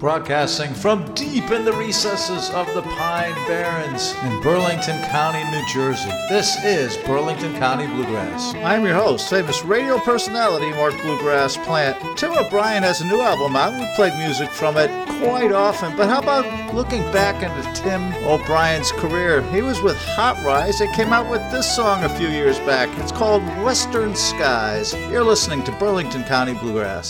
broadcasting from deep in the recesses of the Pine Barrens in Burlington County, New Jersey. This is Burlington County Bluegrass. I'm your host, famous radio personality Mark Bluegrass Plant. Tim O'Brien has a new album out. We played music from it quite often, but how about looking back into Tim O'Brien's career? He was with Hot Rize. It came out with this song a few years back. It's called Western Skies. You're listening to Burlington County Bluegrass.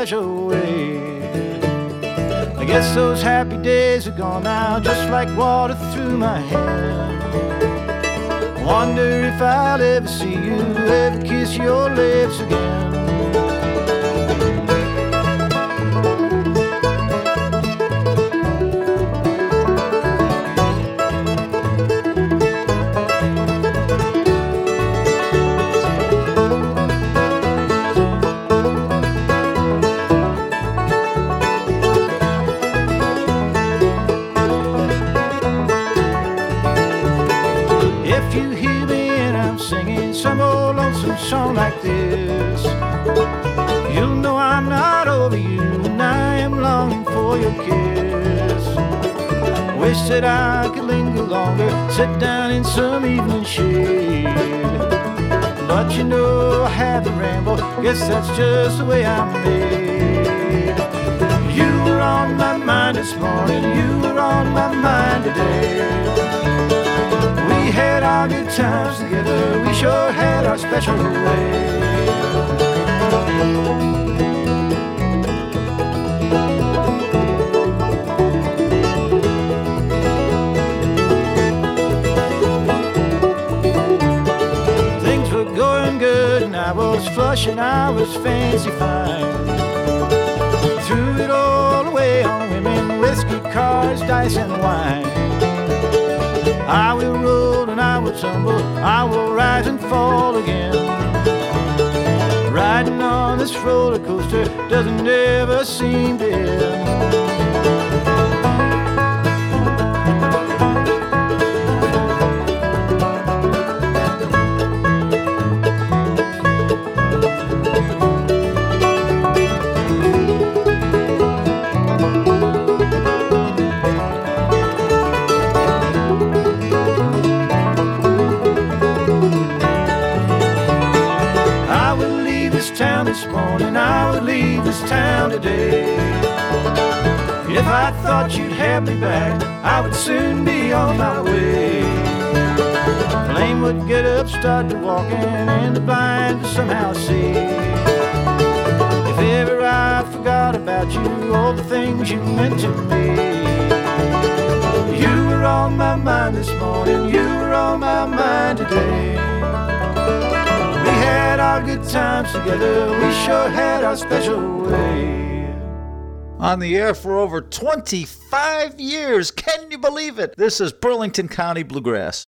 Special way. I guess those happy days are gone now, just like water through my hand. Wonder if I'll ever see you, ever kiss your lips again. That I could linger longer, sit down in some evening shade. But you know I have to ramble, guess that's just the way I'm made. You were on my mind this morning, you were on my mind today. We had our good times together, we sure had our special way. I was flushing, I was fancy fine. Threw it all away on women, whiskey, cars, dice, and wine. I will roll and I will tumble, I will rise and fall again. Riding on this roller coaster doesn't ever seem to end. If I thought you'd have me back, I would soon be on my way. The would get up, start to walking, and the blind somehow see. If ever I forgot about you, all the things you meant to me. You were on my mind this morning, you were on my mind today We had our good times together. We sure had our special ways on the air for over 25 years. Can you believe it? This is Burlington County Bluegrass.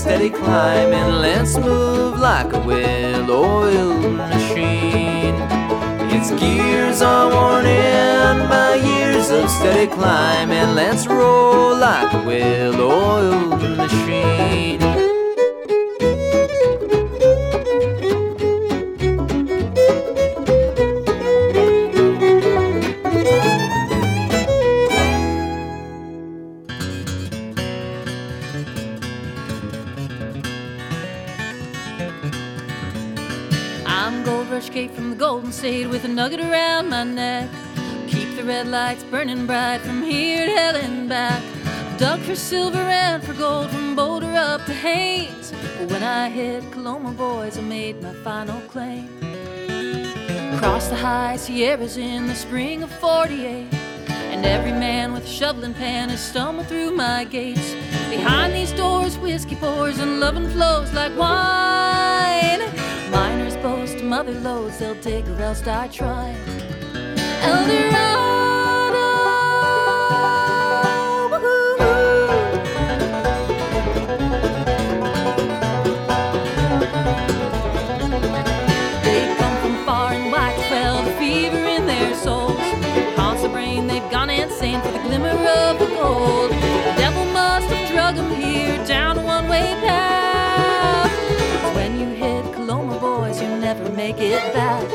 Steady climbing. Let's move like a well-oiled machine. Its gears are worn in by years of steady climbing. Let's roll like a well-oiled machine. With a nugget around my neck. Keep the red lights burning bright from here to hell and back. Dug for silver and for gold from Boulder up to Haynes. But when I hit Coloma, boys, I made my final claim. Crossed the high Sierras in the spring of 48. And every man with a shovel and pan has stumbled through my gates. Behind these doors, whiskey pours and loving flows like wine. Mother loads, they'll dig or else I try. Eldorado. They come from far and wide to quell the fever in their souls. Haunts the brain, they've gone insane for the glimmer of the gold. The devil must have drug here down a one-way path. Make it back.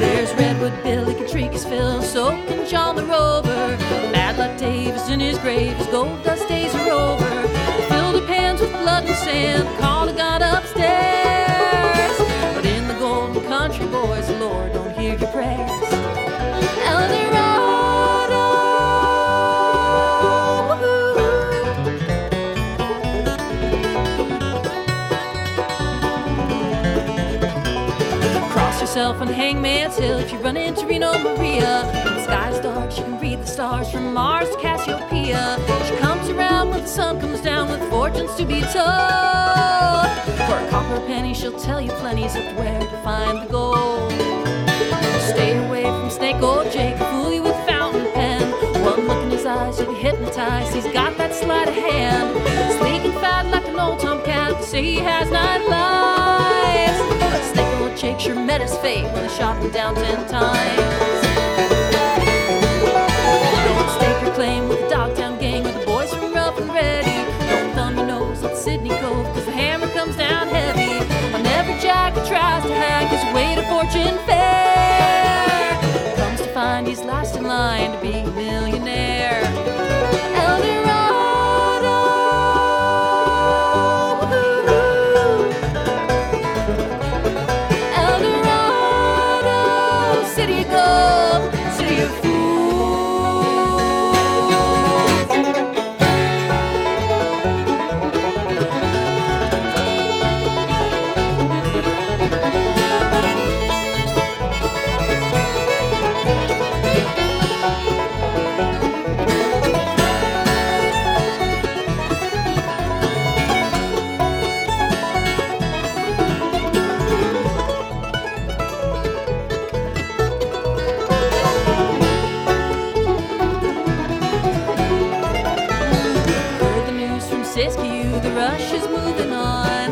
There's Redwood Billy, Katrika's Phil, Soak and John the Rover. Bad Luck Davis in his grave, his gold dust days are over. They filled pans with blood and sand, called a God upstairs. But in the golden country, boys, yourself on Hangman's Hill if you run into Reno Maria. When the sky's dark, she can read the stars from Mars to Cassiopeia. She comes around when the sun comes down with fortunes to be told. For a copper penny, she'll tell you plenty of where to find the gold. Stay away from Snake Old Jake, fool you with fountain pen. One look in his eyes, you'll be hypnotized. He's got that sleight of hand. Sleek and fat like an old tomcat, say he has nine lives. His fate when they shot him down ten times. rescue. The rush is moving on.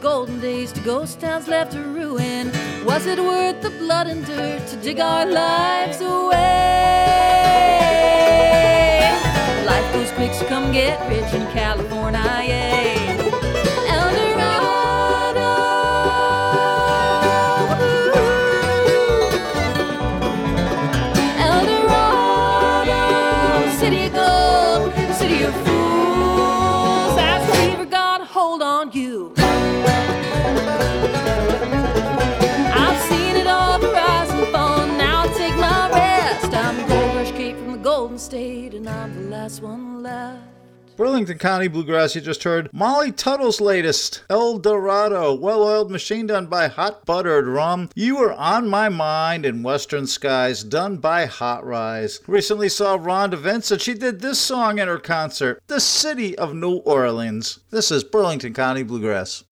golden days to ghost towns left to ruin? Was it worth the blood and dirt to dig our lives away? Life goes quick, so come get rich in California. Burlington County Bluegrass, you just heard Molly Tuttle's latest, El Dorado, well oiled machine done by Hot Buttered Rum. You Were On My Mind in Western Skies, done by Hot Rize. Recently saw Rhonda Vincent, she did this song in her concert, The City of New Orleans. This is Burlington County Bluegrass.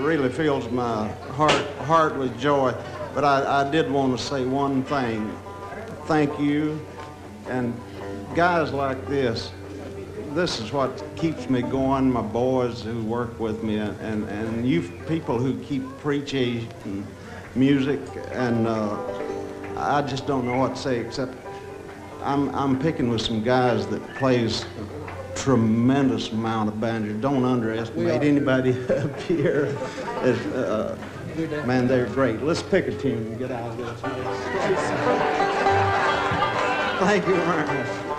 Really fills my heart heart with joy. But I, I did want to say one thing. Thank you. And guys like this, this is what keeps me going, my boys who work with me, and, and, you people who keep preaching music. And uh, I just don't know what to say except I'm, I'm picking with some guys that plays tremendous amount of banjo. Don't underestimate anybody up here. Uh, man, they're great. Let's pick a tune and get out of this. Thank you very much.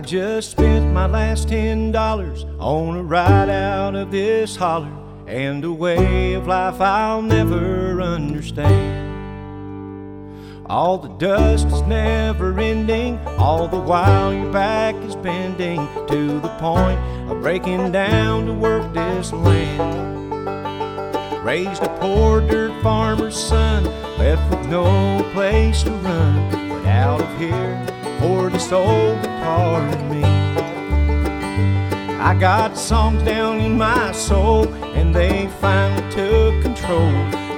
I just spent my last ten dollars on a ride out of this holler and a way of life I'll never understand. All the dust is never ending, all the while your back is bending to the point of breaking down to work this land. Raised a poor dirt farmer's son, left with no place to run. But out of here, poured this old guitar in me. I got songs down in my soul, and they finally took control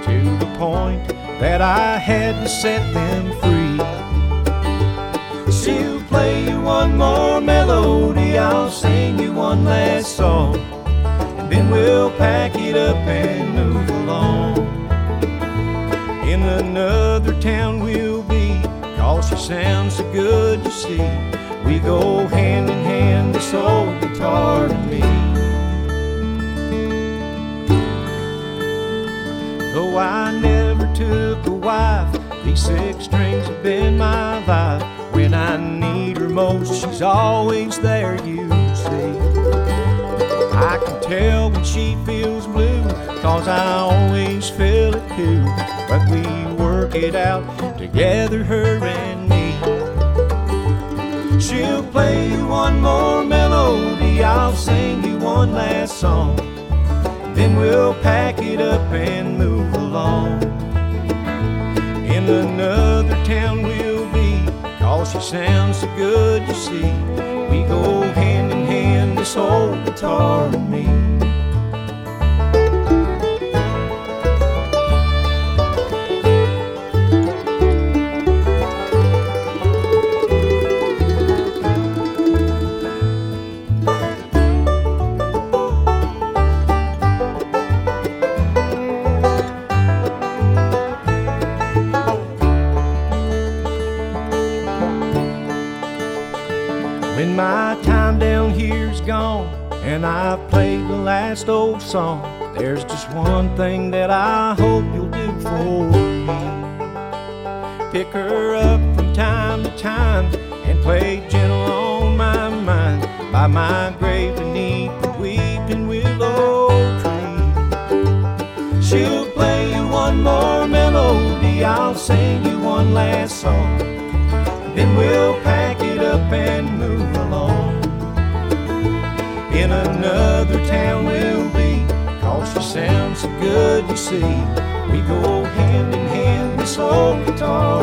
to the point that I had to set them free. She'll play you one more melody, I'll sing you one last song, and then we'll pack it up and move along. In another town we'll cause she sounds so good, you see. We go hand in hand, this old guitar and me. Though I never took a wife, these six strings have been my life. When I need her most, she's always there, you see. I can tell when she feels blue, cause I always feel it too. But we work it out together, her and me. She'll play you one more melody, I'll sing you one last song. Then we'll pack it up and move along. In another town we'll be, cause she sounds so good, you see. We go hand in hand, this old guitar song, there's just one thing that I hope you'll do for me. Pick her up from time to time and play gentle on my mind by my grave beneath the weeping willow tree. She'll play you one more melody, I'll sing you one last song. Then good, you see. We go hand in hand, this old guitar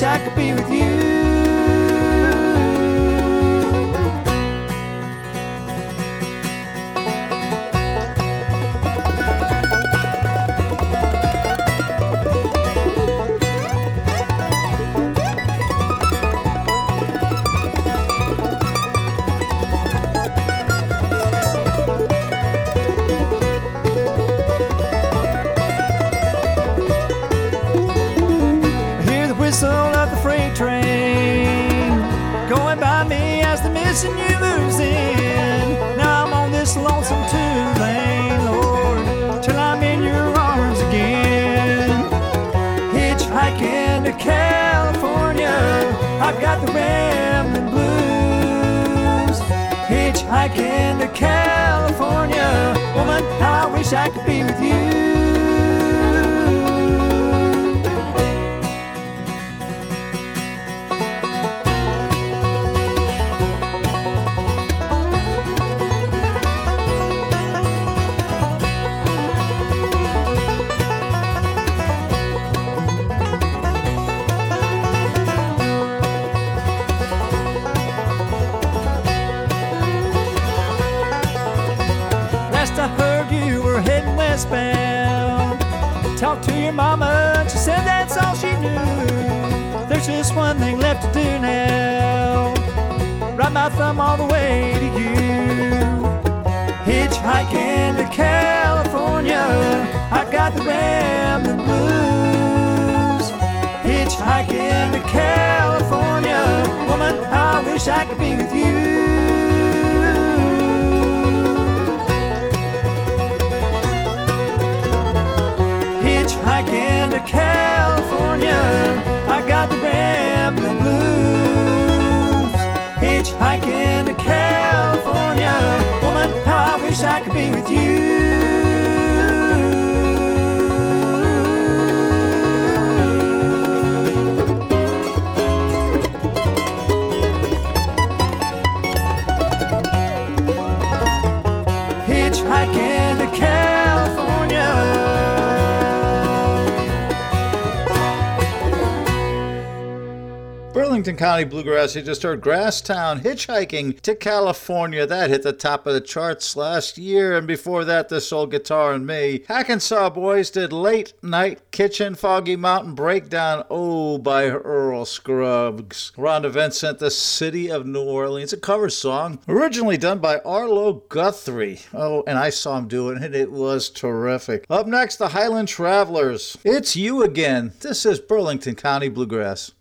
wish I could be with you. With you. Burlington County Bluegrass, you just heard Grasstown hitchhiking to California. That hit the top of the charts last year, and before that, This Old Guitar and Me. Hackensaw Boys did Late Night Kitchen Foggy Mountain Breakdown, Oh, by Earl Scruggs. Rhonda Vincent, The City of New Orleans, a cover song, originally done by Arlo Guthrie. Oh, and I saw him do it, and it was terrific. Up next, the Highland Travelers. It's you again. This is Burlington County Bluegrass.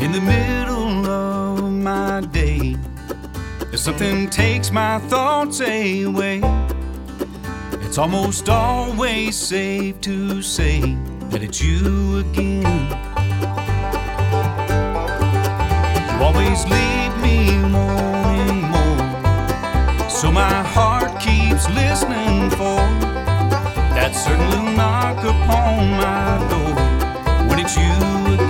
In the middle of my day, if something takes my thoughts away, it's almost always safe to say that it's you again. You always leave me wanting more, so my heart keeps listening for that certain knock upon my door when it's you again.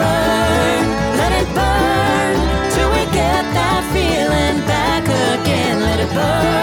burn, let it burn, till we get that feeling back again. Let it burn.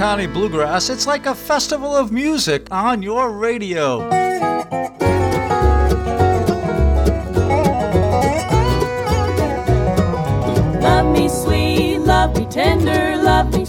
County Bluegrass. It's like a festival of music on your radio. Love me sweet, love me tender, love me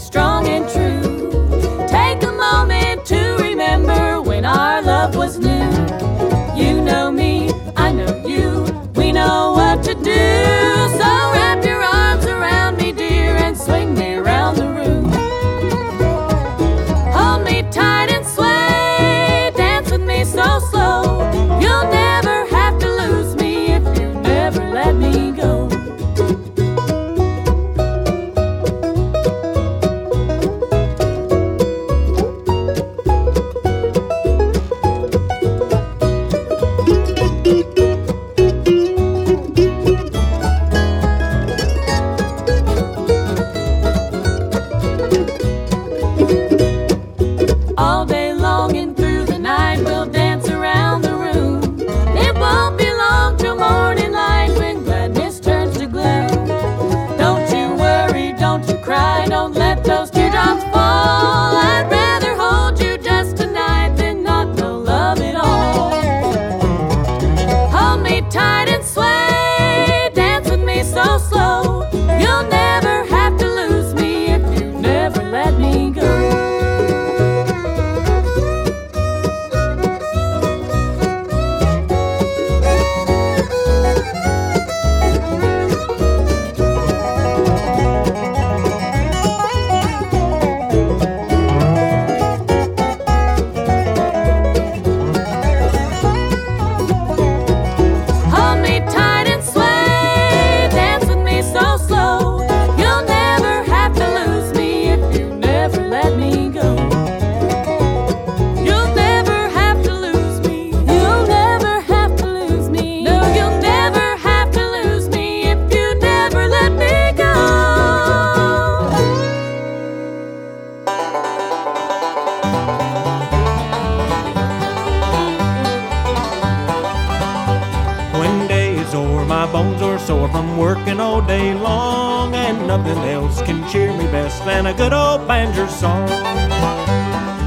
sore from working all day long, and nothing else can cheer me best than a good old banjo song.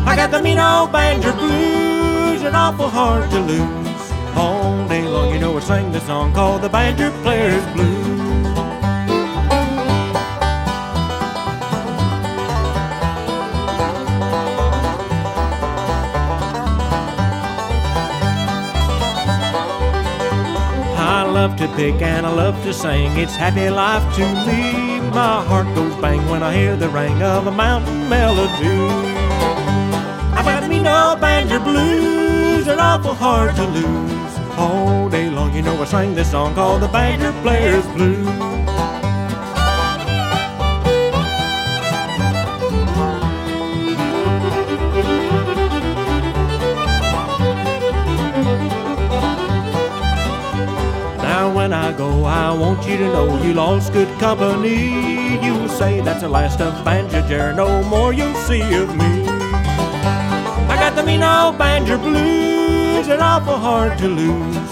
I got the mean old banjo blues, and awful hard to lose. All day long, you know, I sing the song called the Banjo Player's Blues. Love to pick and I love to sing. It's happy life to me. My heart goes bang when I hear the ring of a mountain melody. I've got me no banjo blues, they're awful hard to lose. All day long, you know I sang this song called the Banjo Player's Blues. Want you to know you lost good company. You'll say that's the last of Banjo Jer, no more you'll see of me. I got the mean old banjo blues, they're awful hard to lose.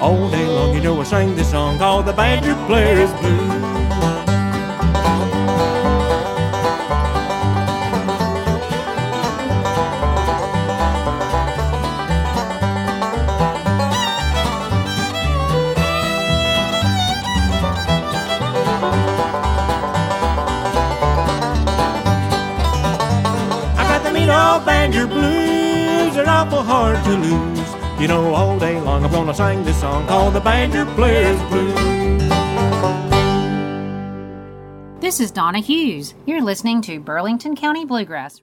All day long, you know I sang this song called the Banjo Player's Blues. Awful hard to lose. You know, all day long I'm gonna sing this song called the Banjo Player's Blues. This is Donna Hughes. You're listening to Burlington County Bluegrass.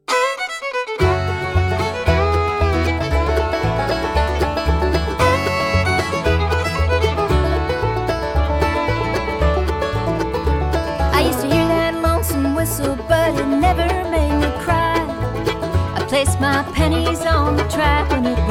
My pennies on the track. When it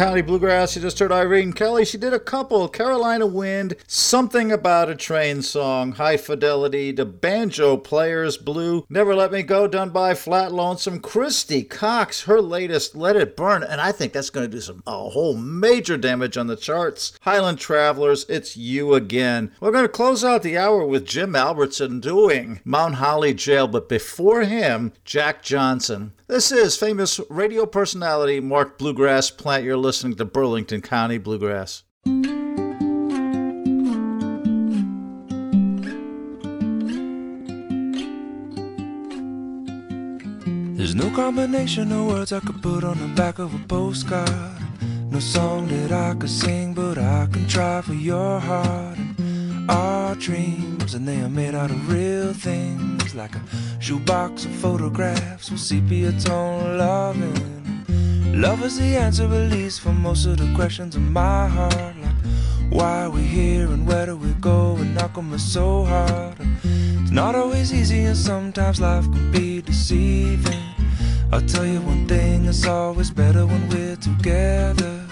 County Bluegrass, you just heard Irene Kelley. She did a couple Carolina Wind, Something About a Train song, High Fidelity, The Banjo Players Blue, Never Let Me Go, done by Flatt Lonesome. Kristy Cox, her latest, Let It Burn, and I think that's going to do some a whole major damage on the charts. Highland Travelers, It's You Again. We're going to close out the hour with Jim Albertson doing Mount Holly Jail, but before him, Jack Johnson. This is famous radio personality Mark Bluegrass Plant. You're listening to Burlington County Bluegrass. There's no combination of words I could put on the back of a postcard. No song that I could sing, but I can try for your heart. And our dreams, and they are made out of real things, like a shoebox of photographs with sepia tone loving. Love is the answer, at least, for most of the questions in my heart. Like, why are we here and where do we go? And knock on us so hard. It's not always easy, and sometimes life can be deceiving. I'll tell you one thing, it's always better when we're together.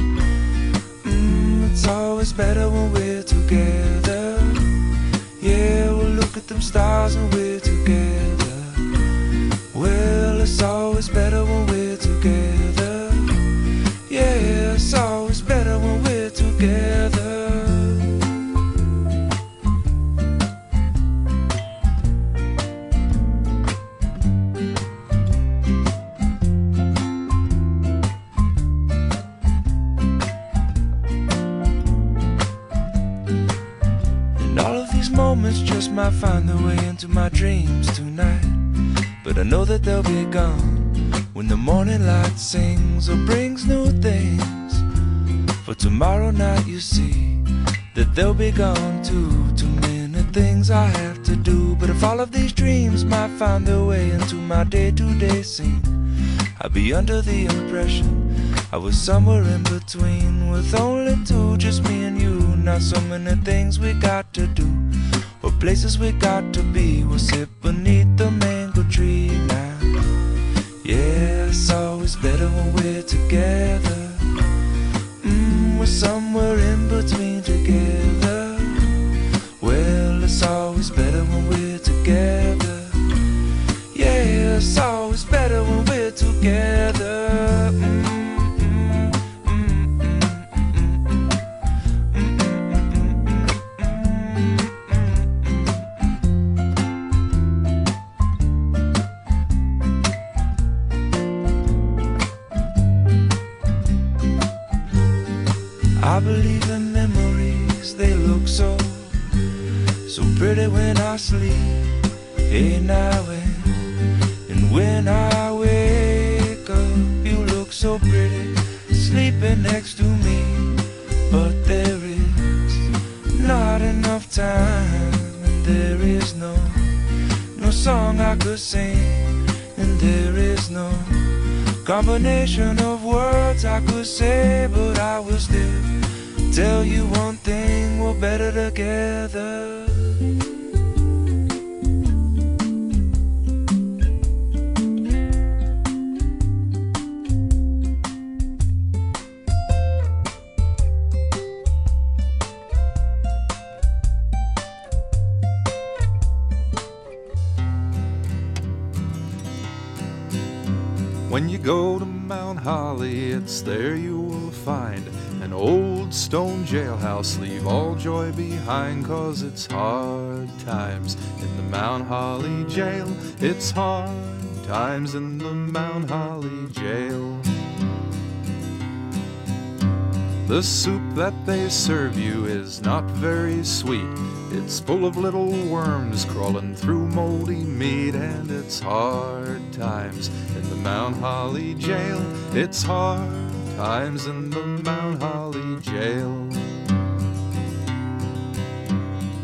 Mm, it's always better when we're together. Yeah, we'll look at them stars and we're together. Well, it's always better when we're together. Together. And all of these moments just might find their way into my dreams tonight. But I know that they'll be gone when the morning light sings or brings new things. For tomorrow night, you see that they'll be gone too. Too many things I have to do. But if all of these dreams might find their way into my day to day scene, I'd be under the impression I was somewhere in between with only two, just me and you. Not so many things we got to do, or places we got to be. We'll sit beneath the I could say, but I will still tell you one thing we're better together. When you go Holly, it's there you will find an old stone jailhouse. Leave all joy behind, cause it's hard times in the Mount Holly jail. It's hard times in the Mount Holly jail. The soup that they serve you is not very sweet. It's full of little worms crawling through moldy meat, and it's hard times in the Mount Holly jail. It's hard times in the Mount Holly jail.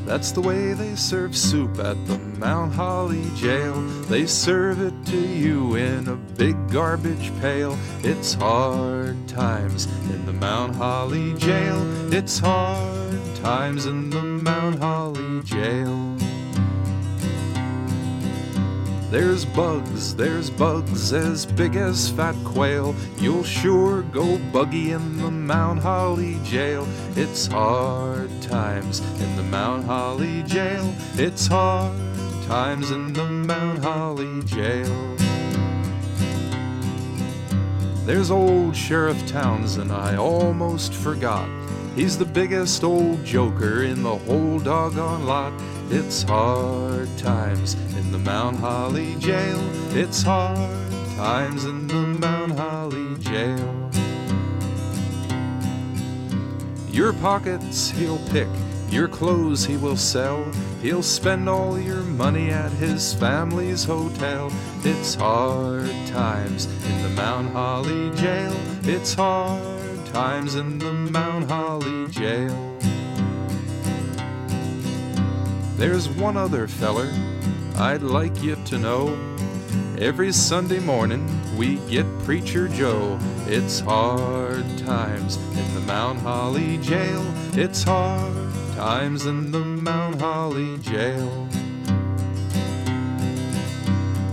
That's the way they serve soup at the Mount Holly jail. They serve it to you in a big garbage pail. It's hard times in the Mount Holly jail. It's hard times in the Mount Holly jail. There's bugs, there's bugs as big as fat quail. You'll sure go buggy in the Mount Holly jail. It's hard times in the Mount Holly jail. It's hard times in the Mount Holly jail. There's old Sheriff Townsend, I almost forgot. He's the biggest old joker in the whole doggone lot. It's hard times in the Mount Holly jail. It's hard times in the Mount Holly jail. Your pockets he'll pick, your clothes he will sell. He'll spend all your money at his family's hotel. It's hard times in the Mount Holly jail. It's hard times in the Mount Holly jail. There's one other feller I'd like you to know. Every Sunday morning we get Preacher Joe. It's hard times in the Mount Holly jail. It's hard times in the Mount Holly jail.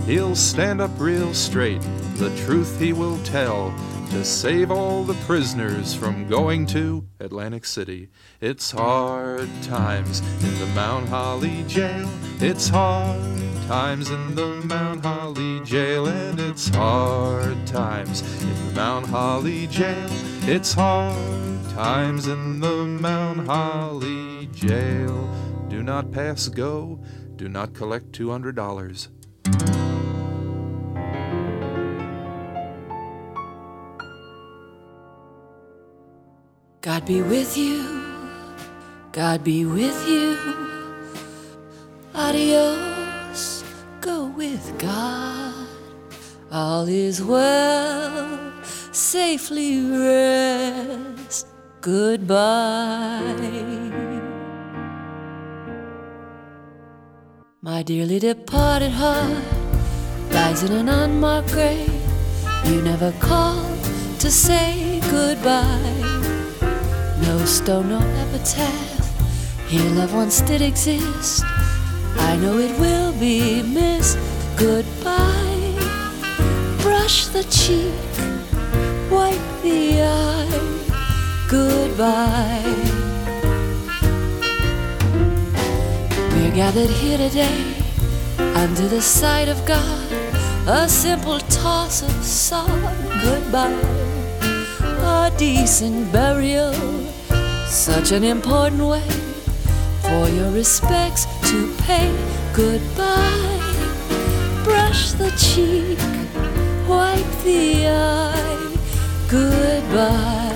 He'll stand up real straight, the truth he will tell, to save all the prisoners from going to Atlantic City. It's hard times in the Mount Holly jail. It's hard times in the Mount Holly jail, and it's hard times in the Mount Holly jail. It's hard times in the Mount Holly jail. Do not pass go. Do not collect $200. God be with you. God be with you. Adios. Go with God. All is well. Safely rest. Goodbye. My dearly departed heart lies in an unmarked grave. You never called to say goodbye. No stone, no epitaph. Here loved ones did exist. I know it will be missed. Goodbye. Brush the cheek, wipe the eye. Goodbye. We're gathered here today under the sight of God. A simple toss of sod. Goodbye. A decent burial such an important way for your respects to pay. Goodbye. Brush the cheek, wipe the eye. Goodbye.